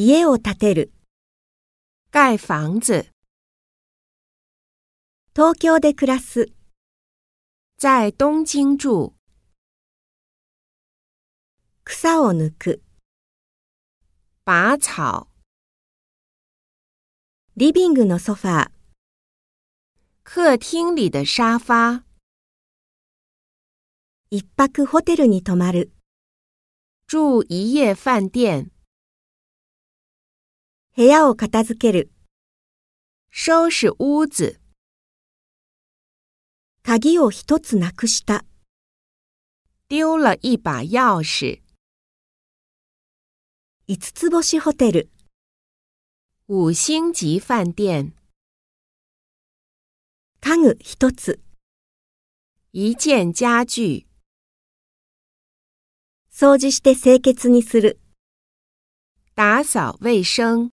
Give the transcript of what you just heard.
家を建てる。盖房子。東京で暮らす。在东京住。草を抜く。拔草。リビングのソファー。客厅里的沙发。一泊ホテルに泊まる。住一夜饭店。部屋を片付ける。收拾屋子。鍵を一つなくした。丢了一把钥匙。五つ星ホテル。五星级饭店。家具一つ。一件家具。掃除して清潔にする。打扫卫生。